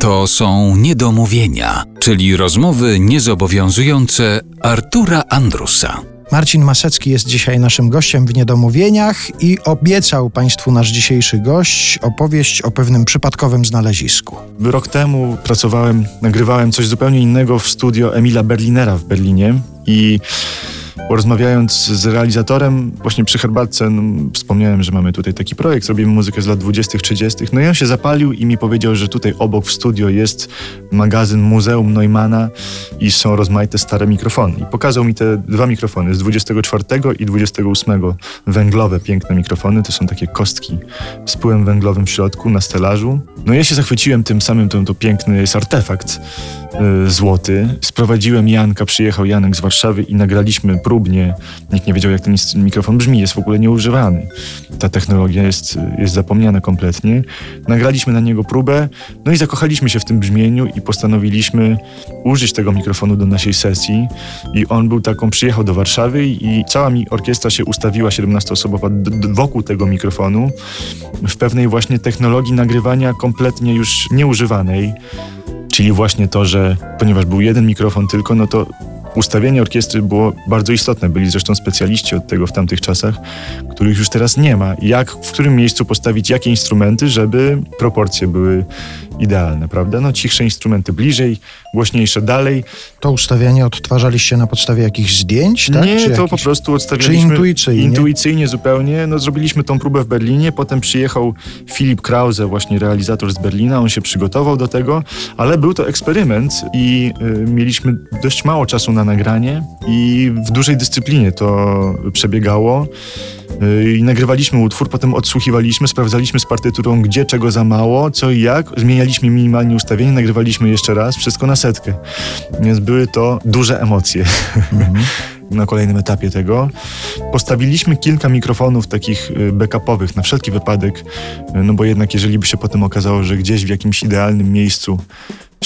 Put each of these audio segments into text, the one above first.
To są niedomówienia, czyli rozmowy niezobowiązujące Artura Andrusa. Marcin Masecki jest dzisiaj naszym gościem w Niedomówieniach i obiecał Państwu nasz dzisiejszy gość opowieść o pewnym przypadkowym znalezisku. Rok temu pracowałem, nagrywałem coś zupełnie innego w studio Emila Berlinera w Berlinie i Rozmawiając z realizatorem, właśnie przy herbatce, no, wspomniałem, że mamy tutaj taki projekt, robimy muzykę z lat 20., 30. No i on się zapalił i mi powiedział, że tutaj obok w studio jest magazyn Muzeum Neumana i są rozmaite stare mikrofony. I pokazał mi te dwa mikrofony z 24 i 28. Węglowe, piękne mikrofony. To są takie kostki z pyłem węglowym w środku na stelażu. No ja się zachwyciłem tym samym, to, to piękny jest artefakt yy, złoty. Sprowadziłem Janka, przyjechał Janek z Warszawy i nagraliśmy próbnie. Nikt nie wiedział, jak ten mikrofon brzmi, jest w ogóle nieużywany. Ta technologia jest, jest zapomniana kompletnie. Nagraliśmy na niego próbę, no i zakochaliśmy się w tym brzmieniu i postanowiliśmy użyć tego mikrofonu do naszej sesji. I on był taką, przyjechał do Warszawy i cała mi orkiestra się ustawiła 17-osobowa wokół tego mikrofonu w pewnej właśnie technologii nagrywania kompletnie już nieużywanej. Czyli właśnie to, że ponieważ był jeden mikrofon tylko, no to ustawienie orkiestry było bardzo istotne. Byli zresztą specjaliści od tego w tamtych czasach, których już teraz nie ma. Jak, w którym miejscu postawić jakie instrumenty, żeby proporcje były idealne, prawda? No cichsze instrumenty bliżej, głośniejsze dalej. To ustawianie odtwarzaliście na podstawie jakichś zdjęć, tak? Nie, Czy to po prostu odstawialiśmy... Czy intuicyjnie? Intuicyjnie zupełnie. No zrobiliśmy tą próbę w Berlinie, potem przyjechał Filip Krause, właśnie realizator z Berlina, on się przygotował do tego, ale był to eksperyment i y, mieliśmy dość mało czasu na nagranie i w dużej dyscyplinie to przebiegało. Y, I nagrywaliśmy utwór, potem odsłuchiwaliśmy, sprawdzaliśmy z partyturą, gdzie czego za mało, co i jak. Zmienialiśmy minimalnie ustawienie, nagrywaliśmy jeszcze raz, wszystko na setkę. Więc były to duże emocje. Mhm. na kolejnym etapie tego. Postawiliśmy kilka mikrofonów takich y, backupowych na wszelki wypadek, y, no bo jednak jeżeli by się potem okazało, że gdzieś w jakimś idealnym miejscu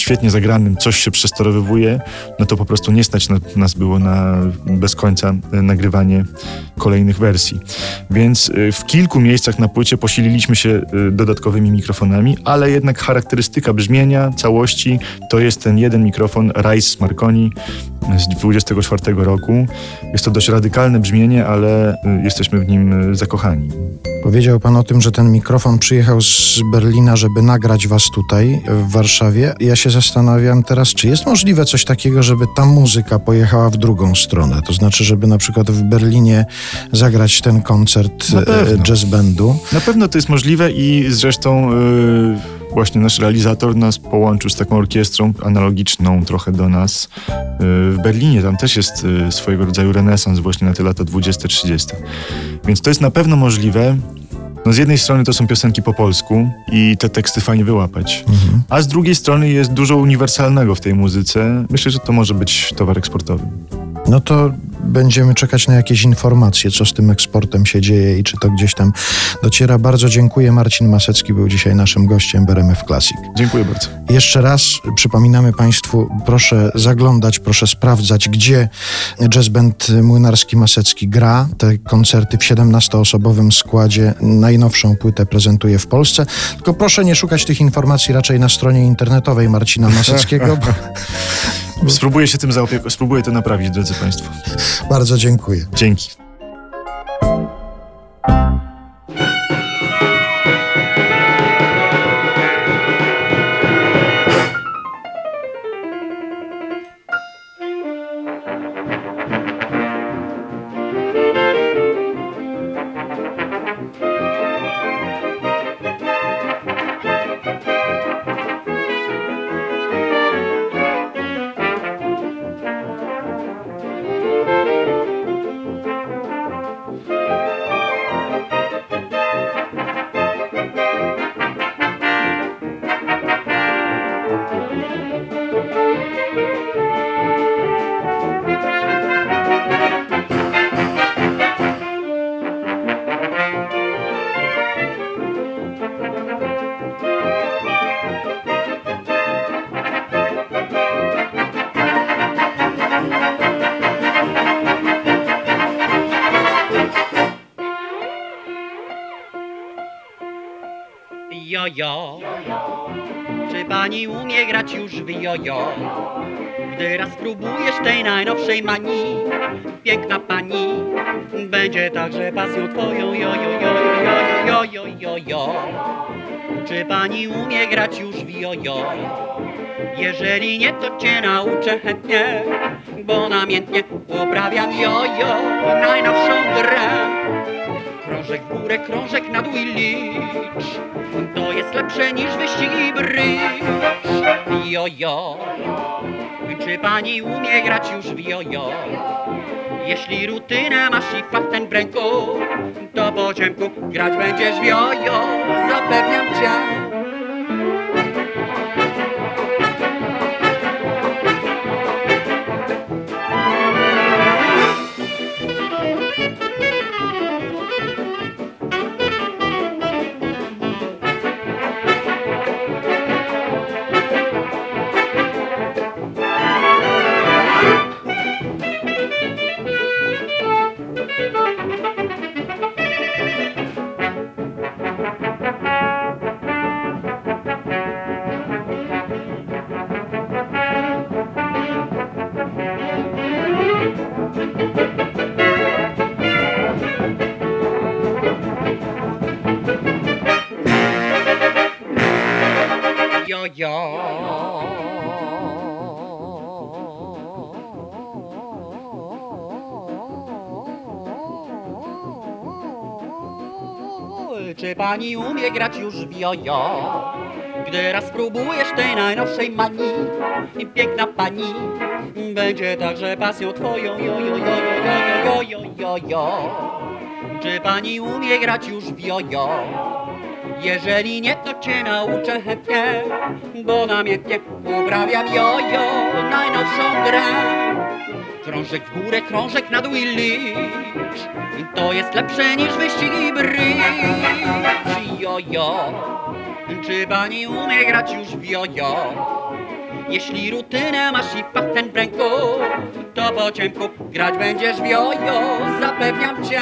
świetnie zagranym coś się przestorowywuje, no to po prostu nie stać nas było na bez końca e, nagrywanie kolejnych wersji. Więc e, w kilku miejscach na płycie posililiśmy się e, dodatkowymi mikrofonami, ale jednak charakterystyka brzmienia całości to jest ten jeden mikrofon Rice Marconi z 24 roku. Jest to dość radykalne brzmienie, ale jesteśmy w nim zakochani. Powiedział pan o tym, że ten mikrofon przyjechał z Berlina, żeby nagrać was tutaj w Warszawie. Ja się zastanawiam teraz, czy jest możliwe coś takiego, żeby ta muzyka pojechała w drugą stronę? To znaczy, żeby na przykład w Berlinie zagrać ten koncert e, jazz bandu. Na pewno to jest możliwe i zresztą yy, właśnie nasz realizator nas połączył z taką orkiestrą analogiczną trochę do nas yy, w Berlinie. Tam też jest swojego rodzaju renesans właśnie na te lata 20-30. Więc to jest na pewno możliwe. No z jednej strony to są piosenki po polsku i te teksty fajnie wyłapać, mhm. a z drugiej strony jest dużo uniwersalnego w tej muzyce. Myślę, że to może być towar eksportowy. No to będziemy czekać na jakieś informacje, co z tym eksportem się dzieje i czy to gdzieś tam dociera. Bardzo dziękuję. Marcin Masecki był dzisiaj naszym gościem BRMF Classic. Dziękuję bardzo. Jeszcze raz przypominamy Państwu, proszę zaglądać, proszę sprawdzać, gdzie Jazz Band Młynarski Masecki gra. Te koncerty w 17-osobowym składzie najnowszą płytę prezentuje w Polsce. Tylko proszę nie szukać tych informacji raczej na stronie internetowej Marcina Maseckiego. Bo... Spróbuję się tym zaopiekować, spróbuję to naprawić, drodzy Państwo. Bardzo dziękuję. Dzięki. yo yo. yo, yo. Czy pani umie grać już w jojo? Gdy raz spróbujesz tej najnowszej manii, piękna pani, będzie także pasją twoją jojo, jojo, jojo, jojo, jojo. Czy pani umie grać już w jojo? Jeżeli nie, to cię nauczę chętnie, bo namiętnie uprawiam jojo, najnowszą grę. Krążek w górę, krążek na dół i licz, to jest lepsze niż wyścig i brycz. Jojo, czy pani umie grać już w jojo? Jeśli rutynę masz i fach ten w ręku, to po ciemku grać będziesz w jojo, zapewniam cię. Czy pani umie grać już w jojo? Gdy raz spróbujesz tej najnowszej manii, piękna pani, będzie także pasją twoją jojo, jojo, jojo, jojo. Czy pani umie grać już w jojo? Jeżeli nie, to cię nauczę chętnie, bo namiętnie uprawiam jojo, najnowszą grę. Krążek w górę, krążek na dół i licz, to jest lepsze niż wyścig i brycz. Jojo, czy pani umie grać już w jojo? Jeśli rutynę masz i patent w ręku, to po ciemku grać będziesz w jojo, zapewniam cię.